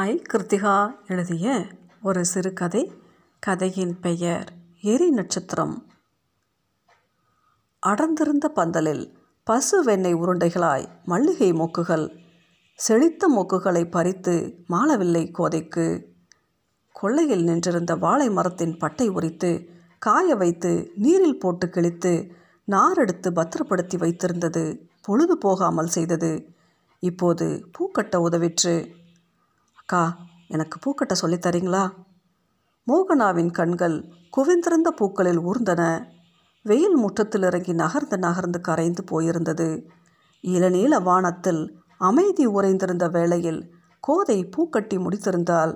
ஐ. கிருத்திகா எழுதிய ஒரு சிறுகதை கதையின் பெயர் எரி நட்சத்திரம். அடர்ந்திருந்த பந்தலில் பசு வெண்ணெய் உருண்டைகளாய் மல்லிகை மொக்குகள். செழித்த மொக்குகளை பறித்து மாளவில்லை கோதைக்கு. கொள்ளையில் நின்றிருந்த வாழை மரத்தின் பட்டை உரித்து காய வைத்து நீரில் போட்டு கிழித்து நாரெடுத்து பத்திரப்படுத்தி வைத்திருந்தது. பொழுது போகாமல் செய்தது. இப்போது பூக்கட்ட உதவிற்று அக்கா எனக்கு பூக்கட்ட சொல்லித்தரீங்களா மோகனாவின் கண்கள் குவிந்திருந்த பூக்களில் ஊர்ந்தன. வெயில் முற்றத்தில் இறங்கி நகர்ந்து நகர்ந்து கரைந்து போயிருந்தது. இளநீல வானத்தில் அமைதி உறைந்திருந்த வேளையில் கோதை பூக்கட்டி முடித்திருந்தாள்.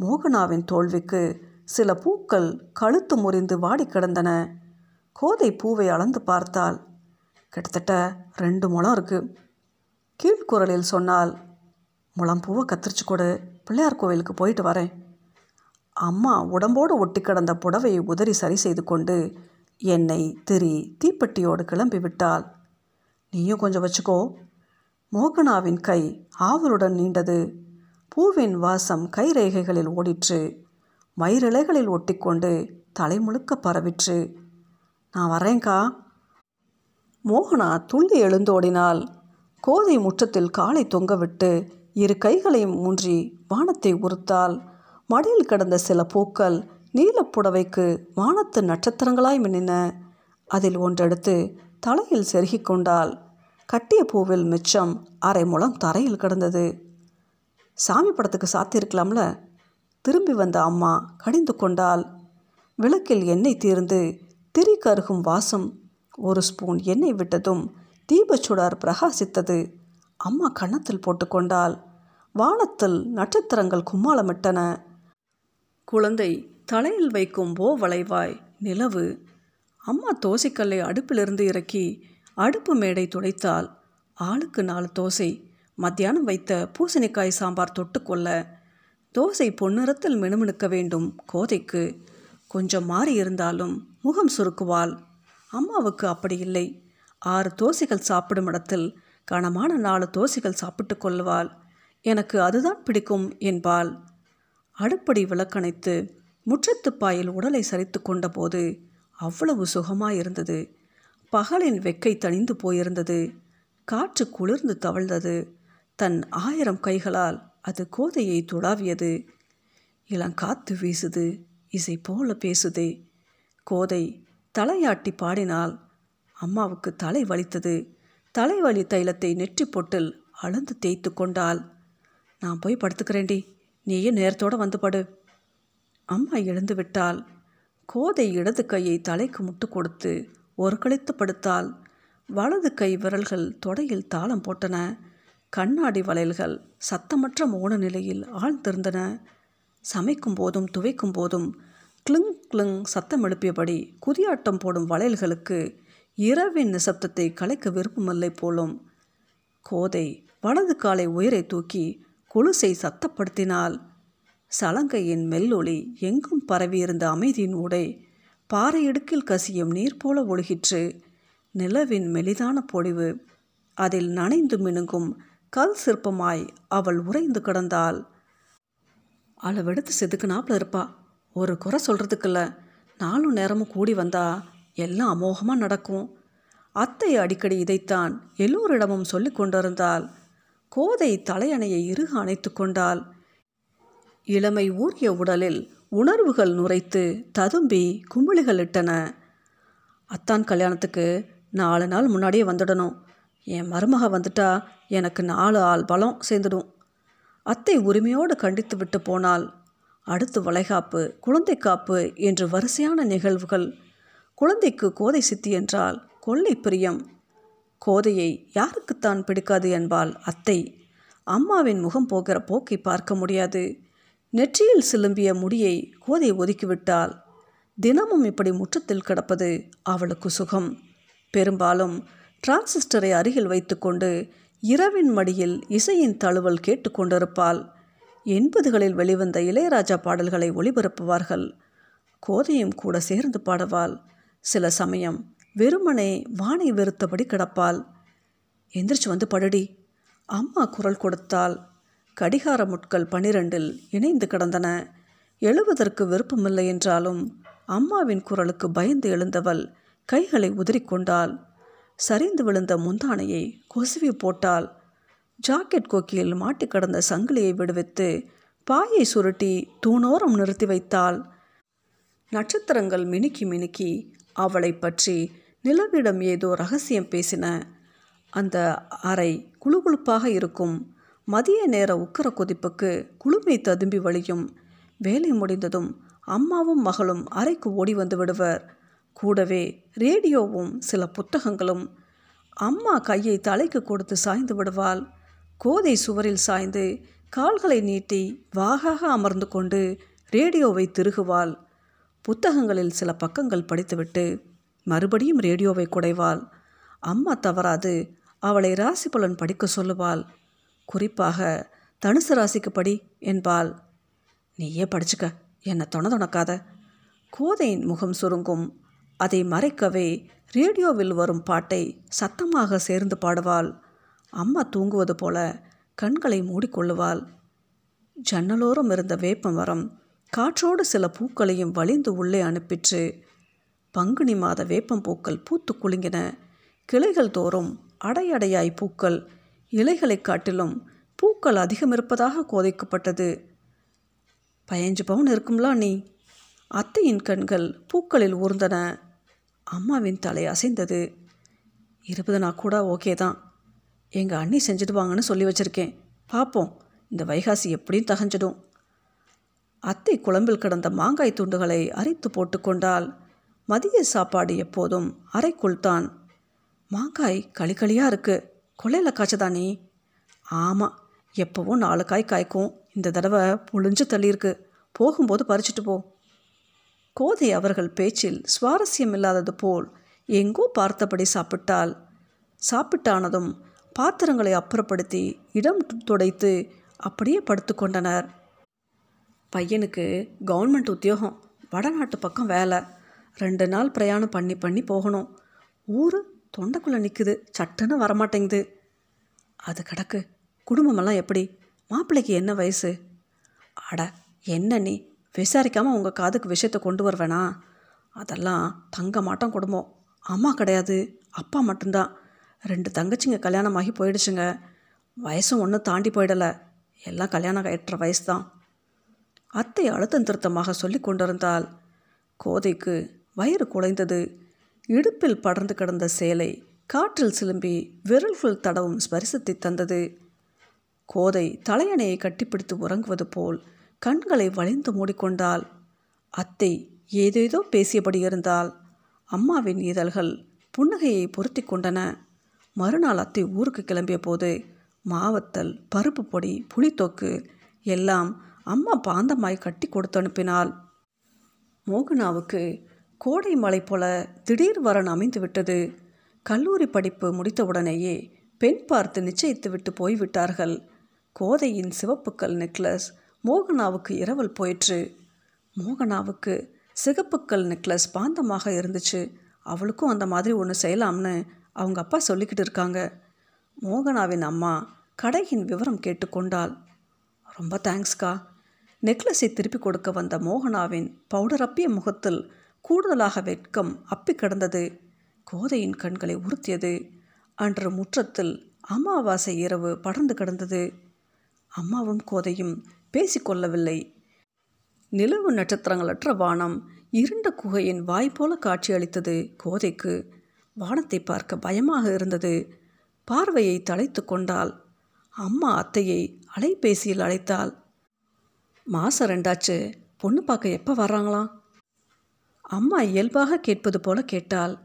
மோகனாவின் தோல்விக்கு சில பூக்கள் கழுத்து முறிந்து வாடி கிடந்தன. கோதை பூவை அளந்து பார்த்தாள். கிட்டத்தட்ட ரெண்டு முளம் இருக்கு கீழ்குரலில் சொன்னால் முழம்பூவை கத்திரிச்சு கொடு. பிள்ளையார் கோவிலுக்கு போயிட்டு வரேன். அம்மா உடம்போடு ஒட்டி கிடந்த புடவையை உதறி சரி செய்து கொண்டு என்னை திரி தீப்பெட்டியோடு கிளம்பி விட்டாள். நீயும் கொஞ்சம் வச்சுக்கோ. மோகனாவின் கை ஆவலுடன் நீண்டது. பூவின் வாசம் கைரேகைகளில் ஓடிற்று. மயிரிழைகளில் ஒட்டிக்கொண்டு தலைமுழுக்க பரவிற்று. நான் வரேன்க்கா மோகனா துள்ளி எழுந்தோடினாள். கோதை முற்றத்தில் காலை தொங்கவிட்டு இரு கைகளையும் ஊன்றி வானத்தை உறுத்தாள். மடியில் கிடந்த சில பூக்கள் நீலப்புடவைக்கு வானத்து நட்சத்திரங்களாய் மின்னின. அதில் ஒன்றெடுத்து தலையில் செருகிக் கொண்டாள். கட்டிய பூவில் மிச்சம் அரை முழம் தரையில் கிடந்தது. சாமி படத்துக்கு சாத்தியிருக்கலாம்ல? திரும்பி வந்த அம்மா கடிந்து கொண்டால் விளக்கில் எண்ணெய் தீர்ந்து திரி கருகும் வாசம் ஒரு ஸ்பூன் எண்ணெய் விட்டதும் தீபச்சுடர் பிரகாசித்தது. அம்மா கன்னத்தில் போட்டுக்கொண்டாள். வானத்தில் நட்சத்திரங்கள் கும்மாளமிட்டன. குழந்தை தலையில் வைக்கும் போ வளைவாய் நிலவு. அம்மா தோசைக்கல்லை அடுப்பிலிருந்து இறக்கி அடுப்பு மேடை துடைத்தால் ஆளுக்கு நாலு தோசை மத்தியானம் வைத்த பூசணிக்காய் சாம்பார் தொட்டுக்கொள்ள தோசை பொன்னிறத்தில் மினுமினுக்க வேண்டும் கோதைக்கு. கொஞ்சம் மாறி இருந்தாலும் முகம் சுருக்குவாள். அம்மாவுக்கு அப்படி இல்லை. ஆறு தோசைகள் சாப்பிடும் இடத்தில் கனமான நாலு தோசைகள் சாப்பிட்டு கொள்வாள். எனக்கு அதுதான் பிடிக்கும் என்பாள். அடுப்படி விளக்கணைத்து முற்றத்துப்பாயில் உடலை சரித்து கொண்டபோது அவ்வளவு சுகமாயிருந்தது. பகலின் வெக்கை தணிந்து போயிருந்தது. காற்று குளிர்ந்து தவழ்ந்தது. தன் ஆயிரம் கைகளால் அது கோதையை துளாவியது. இளங்காத்து வீசுது இசை போல பேசுதே. கோதை தலையாட்டி பாடினால் அம்மாவுக்கு தலை வலித்தது. தலைவலி தைலத்தை நெற்றி பொட்டில் அளந்து தேய்த்து கொண்டாள். நான் போய் படுத்துக்கிறேன்டி. நீயே நேரத்தோடு வந்து படு. அம்மா எழுந்து விட்டாள். கோதை இடது கையை தலைக்கு முட்டு கொடுத்து ஒரு கழித்து படுத்தாள். வலது கை விரல்கள் தொடையில் தாளம் போட்டன. கண்ணாடி வளையல்கள் சத்தமற்ற மோன நிலையில் ஆழ்ந்திருந்தன. சமைக்கும் போதும் துவைக்கும் போதும் கிளுங் கிளுங் சத்தம் எழுப்பியபடி குதியாட்டம் போடும் வளையல்களுக்கு இரவின் நிசப்தத்தை கலைக்க விருப்பமில்லை போலும். கோதை வலது காலை உயரை தூக்கி கொலுசை சத்தப்படுத்தினாள். சலங்கையின் மெல்லொளி எங்கும் பரவியிருந்த அமைதியின் உடை பாறை இடுக்கில் கசியும் நீர் போல ஒழுகிற்று. நிலவின் மெலிதான பொழிவு. அதில் நனைந்து மினுங்கும் கல் சிற்பமாய் அவள் உறைந்து கிடந்தாள். அளவெடுத்து செதுக்குனாப்புல இருப்பா. ஒரு குறை சொல்கிறதுக்குல்ல நாலும் நேரமும் கூடி வந்தா எல்லாம் அமோகமாக நடக்கும். அத்தை அடிக்கடி இதைத்தான் எல்லோரிடமும் சொல்லி கொண்டிருந்தாள். கோதை தலையணையை இறுக அணைத்து கொண்டாள். இளமை ஊறிய உடலில் உணர்வுகள் நுரைத்து ததும்பி கும்பிளிகளிட்டன இட்டன. அத்தான் கல்யாணத்துக்கு நாலு நாள் முன்னாடியே வந்துடணும். என் மருமக வந்துட்டா எனக்கு நாலு ஆள் பலம் சேர்ந்துடும். அத்தை உரிமையோடு கண்டித்து விட்டு போனால் அடுத்து வளைகாப்பு குழந்தை காப்பு என்று வரிசையான நிகழ்வுகள் குழந்தைக்கு கோதை சித்தி என்றால் கொள்ளை பிரியம். கோதையை யாருக்குத்தான் பிடிக்காது என்பால் அத்தை. அம்மாவின் முகம் போகிற போக்கை பார்க்க முடியாது. நெற்றியில் சிலும்பிய முடியை கோதை ஒதுக்கிவிட்டால் தினமும் இப்படி முற்றத்தில் கிடப்பது அவளுக்கு சுகம். பெரும்பாலும் டிரான்சிஸ்டரை அருகில் வைத்துக்கொண்டு இரவின் மடியில் இசையின் தழுவல் கேட்டுக்கொண்டிருப்பாள் எண்பதுகளில் வெளிவந்த இளையராஜா பாடல்களை ஒளிபரப்புவார்கள். கோதையும் கூட சேர்ந்து பாடுவாள். சில சமயம் வெறுமனே வானை வெறுத்தபடி கிடப்பாள். எந்திரிச்சு வந்து படுடி. அம்மா குரல் கொடுத்தால் கடிகார முட்கள் பனிரெண்டில் இணைந்து கிடந்தன. எழுவதற்கு விருப்பமில்லை என்றாலும் அம்மாவின் குரலுக்கு பயந்து எழுந்தவள் கைகளை உதறிக்கொண்டாள். சரிந்து விழுந்த முந்தானையை கொசுவி போட்டாள். ஜாக்கெட் கொக்கியில் மாட்டி கடந்த சங்கிலியை விடுவித்து பாயை சுருட்டி தூணோரம் நிறுத்தி வைத்தாள். நட்சத்திரங்கள் மினுக்கி மினுக்கி அவளை பற்றி நிலவிடம் ஏதோ ரகசியம் பேசின. அந்த அறை குழுகுழுப்பாக இருக்கும். மதிய நேர உக்கர கொதிப்புக்கு குளுமை ததும்பி வழியும். வேலை முடிந்ததும் அம்மாவும் மகளும் அறைக்கு ஓடி வந்து விடுவர். கூடவே ரேடியோவும் சில புத்தகங்களும். அம்மா கையை தலைக்கு கொடுத்து சாய்ந்து விடுவாள். கோதை சுவரில் சாய்ந்து கால்களை நீட்டி வாகாக அமர்ந்து கொண்டு ரேடியோவை திருகுவாள். புத்தகங்களில் சில பக்கங்கள் படித்துவிட்டு மறுபடியும் ரேடியோவை குடைவாள். அம்மா தவறாது அவளை ராசி பலன் படிக்க சொல்லுவாள். குறிப்பாக தனுசு ராசிக்கு படி என்பாள். நீயே படிச்சுக்க என்னை தொண தொணக்காத. கோதையின் முகம் சுருங்கும். அதை மறைக்கவே ரேடியோவில் வரும் பாட்டை சத்தமாக சேர்ந்து பாடுவாள். அம்மா தூங்குவது போல கண்களை மூடிக்கொள்ளுவாள். ஜன்னலோரம் இருந்த வேப்ப மரம் காற்றோடு சில பூக்களையும் வலிந்து உள்ளே அனுப்பிற்று. பங்குனி மாத வேப்பம்பூக்கள் பூத்து குலுங்கின. கிளைகள் தோறும் அடையடையாய் பூக்கள். இலைகளைக் காட்டிலும் பூக்கள் அதிகம் இருப்பதாக கோதைக்கப்பட்டது. பயஞ்சு பவுன் இருக்கும்லா நீ? அத்தையின் கண்கள் பூக்களில் ஊர்ந்தன. அம்மாவின் தலை அசைந்தது. இருபதுனா கூட ஓகே தான் எங்கள் அண்ணி செஞ்சிடுவாங்கன்னு சொல்லி வச்சுருக்கேன். பார்ப்போம் இந்த வைகாசி எப்படியும் தகஞ்சிடும். அத்தை குழம்பில் கிடந்த மாங்காய் துண்டுகளை அரைத்து போட்டுக்கொண்டால் மதிய சாப்பாடு எப்போதும் அறைக்குள் தான். மாங்காய் களிகளியாக இருக்குது கொள்ளையில் காய்ச்சதானே ஆமாம் எப்போவும் நாலு காய் காய்க்கும். இந்த தடவை புழிஞ்சு தள்ளியிருக்கு. போகும்போது பறிச்சிட்டு போ. கோதை அவர்கள் பேச்சில் சுவாரஸ்யம் இல்லாதது போல் எங்கோ பார்த்தபடி சாப்பிட்டால் சாப்பிட்டானதும் பாத்திரங்களை அப்புறப்படுத்தி இடம் துடைத்து அப்படியே படுத்து கொண்டனர் பையனுக்கு கவர்மெண்ட் உத்தியோகம் வடநாட்டு பக்கம் வேலை. ரெண்டு நாள் பிரயாணம் பண்ணி பண்ணி போகணும். ஊர் தொண்டைக்குள்ளே நிற்குது சட்டுன்னு வரமாட்டேங்குது. அது கிடக்கு குடும்பமெல்லாம் எப்படி? மாப்பிள்ளைக்கு என்ன வயசு? அட என்ன நீ? விசாரிக்காமல் உங்கள் காதுக்கு விஷயத்தை கொண்டு வருவேனா? அதெல்லாம் தங்க மாட்டோம் குடும்பம். அம்மா கிடையாது. அப்பா மட்டும்தான். ரெண்டு தங்கச்சிங்க கல்யாணமாகி போயிடுச்சுங்க. வயசும் ஒன்றும் தாண்டி போயிடலை. எல்லாம் கல்யாணம் கட்டுற வயசு தான் அத்தை அழுத்தம் திருத்தமாக சொல்லி கொண்டிருந்தால் கோதைக்கு வயிறு குலைந்தது. இடுப்பில் படர்ந்து கிடந்த சேலை காற்றில் சிலும்பி விரல்கள் தடவும் ஸ்பரிசத்தை தந்தது. கோதை தலையணையை கட்டிப்பிடித்து உறங்குவது போல் கண்களை வளைந்து மூடிக்கொண்டாள். அத்தை ஏதேதோ பேசியபடி இருந்தால் அம்மாவின் இதழ்கள் புன்னகையை பொருத்தி கொண்டன. மறுநாள் அத்தை ஊருக்கு கிளம்பிய போது மாவத்தல் பருப்பு பொடி புளித்தொக்கு எல்லாம் அம்மா பாந்தமாய் கட்டி கொடுத்து அனுப்பினாள். மோகனாவுக்கு கோடை மலை போல திடீர் வரன் அமைந்து விட்டது. கல்லூரி படிப்பு முடித்தவுடனேயே பெண் பார்த்து நிச்சயித்து விட்டு போய்விட்டார்கள். கோதையின் சிவப்புக்கல் நெக்லஸ் மோகனாவுக்கு இரவல் போயிற்று. மோகனாவுக்கு சிகப்புக்கல் நெக்லஸ் பாந்தமாக இருந்துச்சு. அவளுக்கும் அந்த மாதிரி ஒன்று செய்யலாம்னு அவங்க அப்பா சொல்லிக்கிட்டு இருக்காங்க. மோகனாவின் அம்மா கடையின் விவரம் கேட்டுக்கொண்டாள். ரொம்ப தேங்க்ஸ்க்கா நெக்லஸை திருப்பி கொடுக்க வந்த மோகனாவின் பவுடர் அப்பிய முகத்தில் கூடுதலாக வெட்கம் அப்பி கிடந்தது. கோதையின் கண்களை உறுத்தியது. அன்று முற்றத்தில் அமாவாசை இரவு படர்ந்து கிடந்தது. அம்மாவும் கோதையும் பேசிக்கொள்ளவில்லை நிலவு நட்சத்திரங்களற்ற வானம் இருண்ட குகையின் வாய் போல காட்சியளித்தது கோதைக்கு. வானத்தை பார்க்க பயமாக இருந்தது. பார்வையை தலைத்து கொண்டால் அம்மா அத்தையை அலைபேசியில் அழைத்தாள். மாதம் ரெண்டாச்சு பொண்ணு பார்க்க எப்போ வர்றாங்களாம்? அம்மா இயல்பாக கேட்பது போல கேட்டால்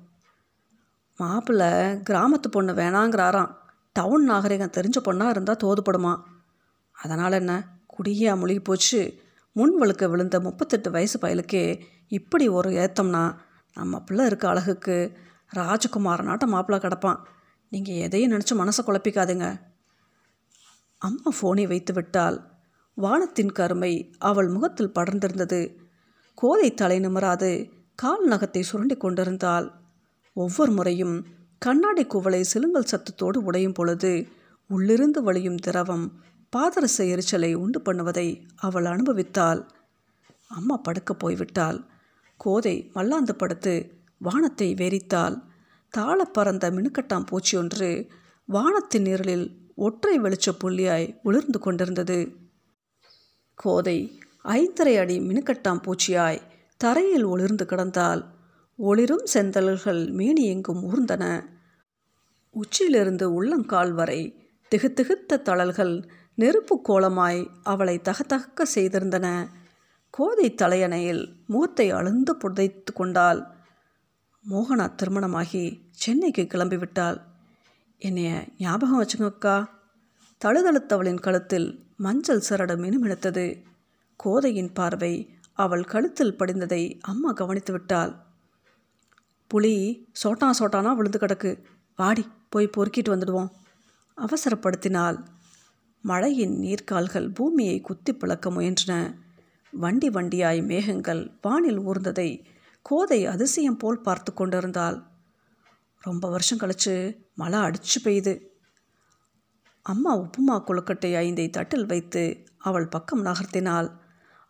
மாப்பிள்ளை கிராமத்து பொண்ணு வேணாங்கிறாராம். டவுன் நாகரிகம் தெரிஞ்ச பொண்ணாக இருந்தால் தோதுப்படுமா? அதனால் என்ன? குடியா முழுகி போச்சு. முன் வழுக்க விழுந்த முப்பத்தெட்டு வயசு பயலுக்கே இப்படி ஒரு ஏத்தம்னா? நம்ம பிள்ளை இருக்க அழகுக்கு ராஜகுமார மாப்பிள்ளை கிடப்பான். நீங்கள் எதையும் நினச்சி மனசை குழப்பிக்காதுங்க. அம்மா ஃபோனை வைத்து விட்டால் வானத்தின் கருமை அவள் முகத்தில் படர்ந்திருந்தது. கோதை தலை நிமராது கால் நகத்தை சுரண்டி கொண்டிருந்தாள். ஒவ்வொரு முறையும் கண்ணாடி குவளை சிலுங்கல் சத்தத்தோடு உடையும் பொழுது உள்ளிருந்து வழியும் திரவம் பாதரச எரிச்சலை உண்டு பண்ணுவதை அவள் அனுபவித்தாள். அம்மா படுக்க போய்விட்டாள். கோதை மல்லாந்து படுத்து வானத்தை வெறித்தாள். தாள பறந்த மினுக்கட்டாம் பூச்சி ஒன்று வானத்தின் நிரலில் ஒற்றை வெளிச்ச புள்ளியாய் உளிர்ந்து கொண்டிருந்தது. கோதை. ஐந்தரை அடி மினுக்கட்டாம் பூச்சியாய் தரையில் ஒளிர்ந்து கிடந்தால் ஒளிரும் செந்தல்கள் மேனி எங்கும் ஊர்ந்தன. உச்சியிலிருந்து உள்ளங்கால் வரை திகுத்திகுத்த தளல்கள் நெருப்பு கோலமாய் அவளை தகத்தகக்க செய்திருந்தன. கோதை தலையணையில் முகத்தை அழுந்து புதைத்து கொண்டாள். மோகனா திருமணமாகி சென்னைக்கு கிளம்பிவிட்டாள். என்னைய ஞாபகம் வச்சுங்கக்கா. தழுதழுத்தவளின் கழுத்தில் மஞ்சள் சரடு மினுமினுத்தது கோதையின் பார்வை அவள் கழுத்தில் படிந்ததை அம்மா கவனித்து விட்டாள். புலி சோட்டா சோட்டானா விழுந்து கிடக்கு. வாடி போய் பொறுக்கிட்டு வந்துடுவோம். அவசரப்படுத்தினாள். மழையின் நீர்க்கால்கள் பூமியை குத்தி பிளக்க முயன்றன. வண்டி வண்டியாய் மேகங்கள் வானில் ஊர்ந்ததை கோதை அதிசயம் போல் பார்த்து கொண்டிருந்தாள். ரொம்ப வருஷம் கழிச்சு மழை அடிச்சு பெய்யுது. அம்மா உப்புமா கொழுக்கட்டை ஐந்தை தட்டில் வைத்து அவள் பக்கம் நகர்த்தினாள்.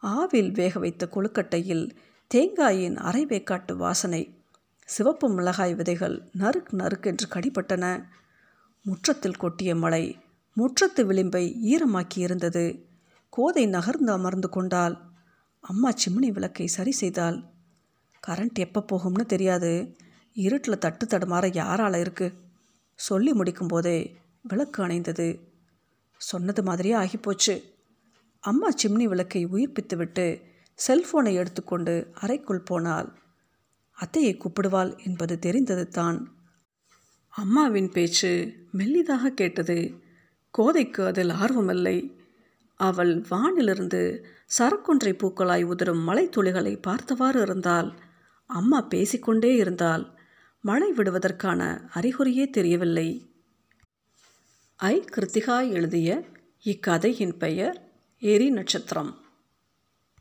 ஆவில் வேக வைத்த கொழுக்கட்டையில் தேங்காயின் அரைவேக்காட்டு வாசனை சிவப்பு மிளகாய் விதைகள் நறுக் நறுக்கென்று கடிப்பட்டன முற்றத்தில் கொட்டிய மழை முற்றத்து விளிம்பை ஈரமாக்கி இருந்தது கோதை நகர்ந்து அமர்ந்து கொண்டால் அம்மா சிம்னி விளக்கை சரி செய்தாள். கரண்ட் எப்போ போகும்னு தெரியாது. இருட்டில் தட்டு தடுமாற யாரால் இருக்கு? சொல்லி முடிக்கும் போதே விளக்கு அணைந்தது. சொன்னது மாதிரியே ஆகிப்போச்சு. அம்மா சிம்னி விளக்கை உயிர்ப்பித்துவிட்டு செல்போனை எடுத்துக்கொண்டு அறைக்குள் போனாள். அத்தையை கூப்பிடுவாள் என்பது தெரிந்தது தான். அம்மாவின் பேச்சு மெல்லிதாக கேட்டது. கோதைக்கு அதில் ஆர்வமில்லை. அவள் வானிலிருந்து சரக்கொன்றை பூக்களாய் உதிரும் மலைத்துளிகளை பார்த்தவாறு இருந்தால் அம்மா பேசிக்கொண்டே இருந்தால் மழை விடுவதற்கான அறிகுறியே தெரியவில்லை. ஐ கிருத்திகா எழுதிய இக்கதையின் பெயர் எரி நட்சத்திரம்.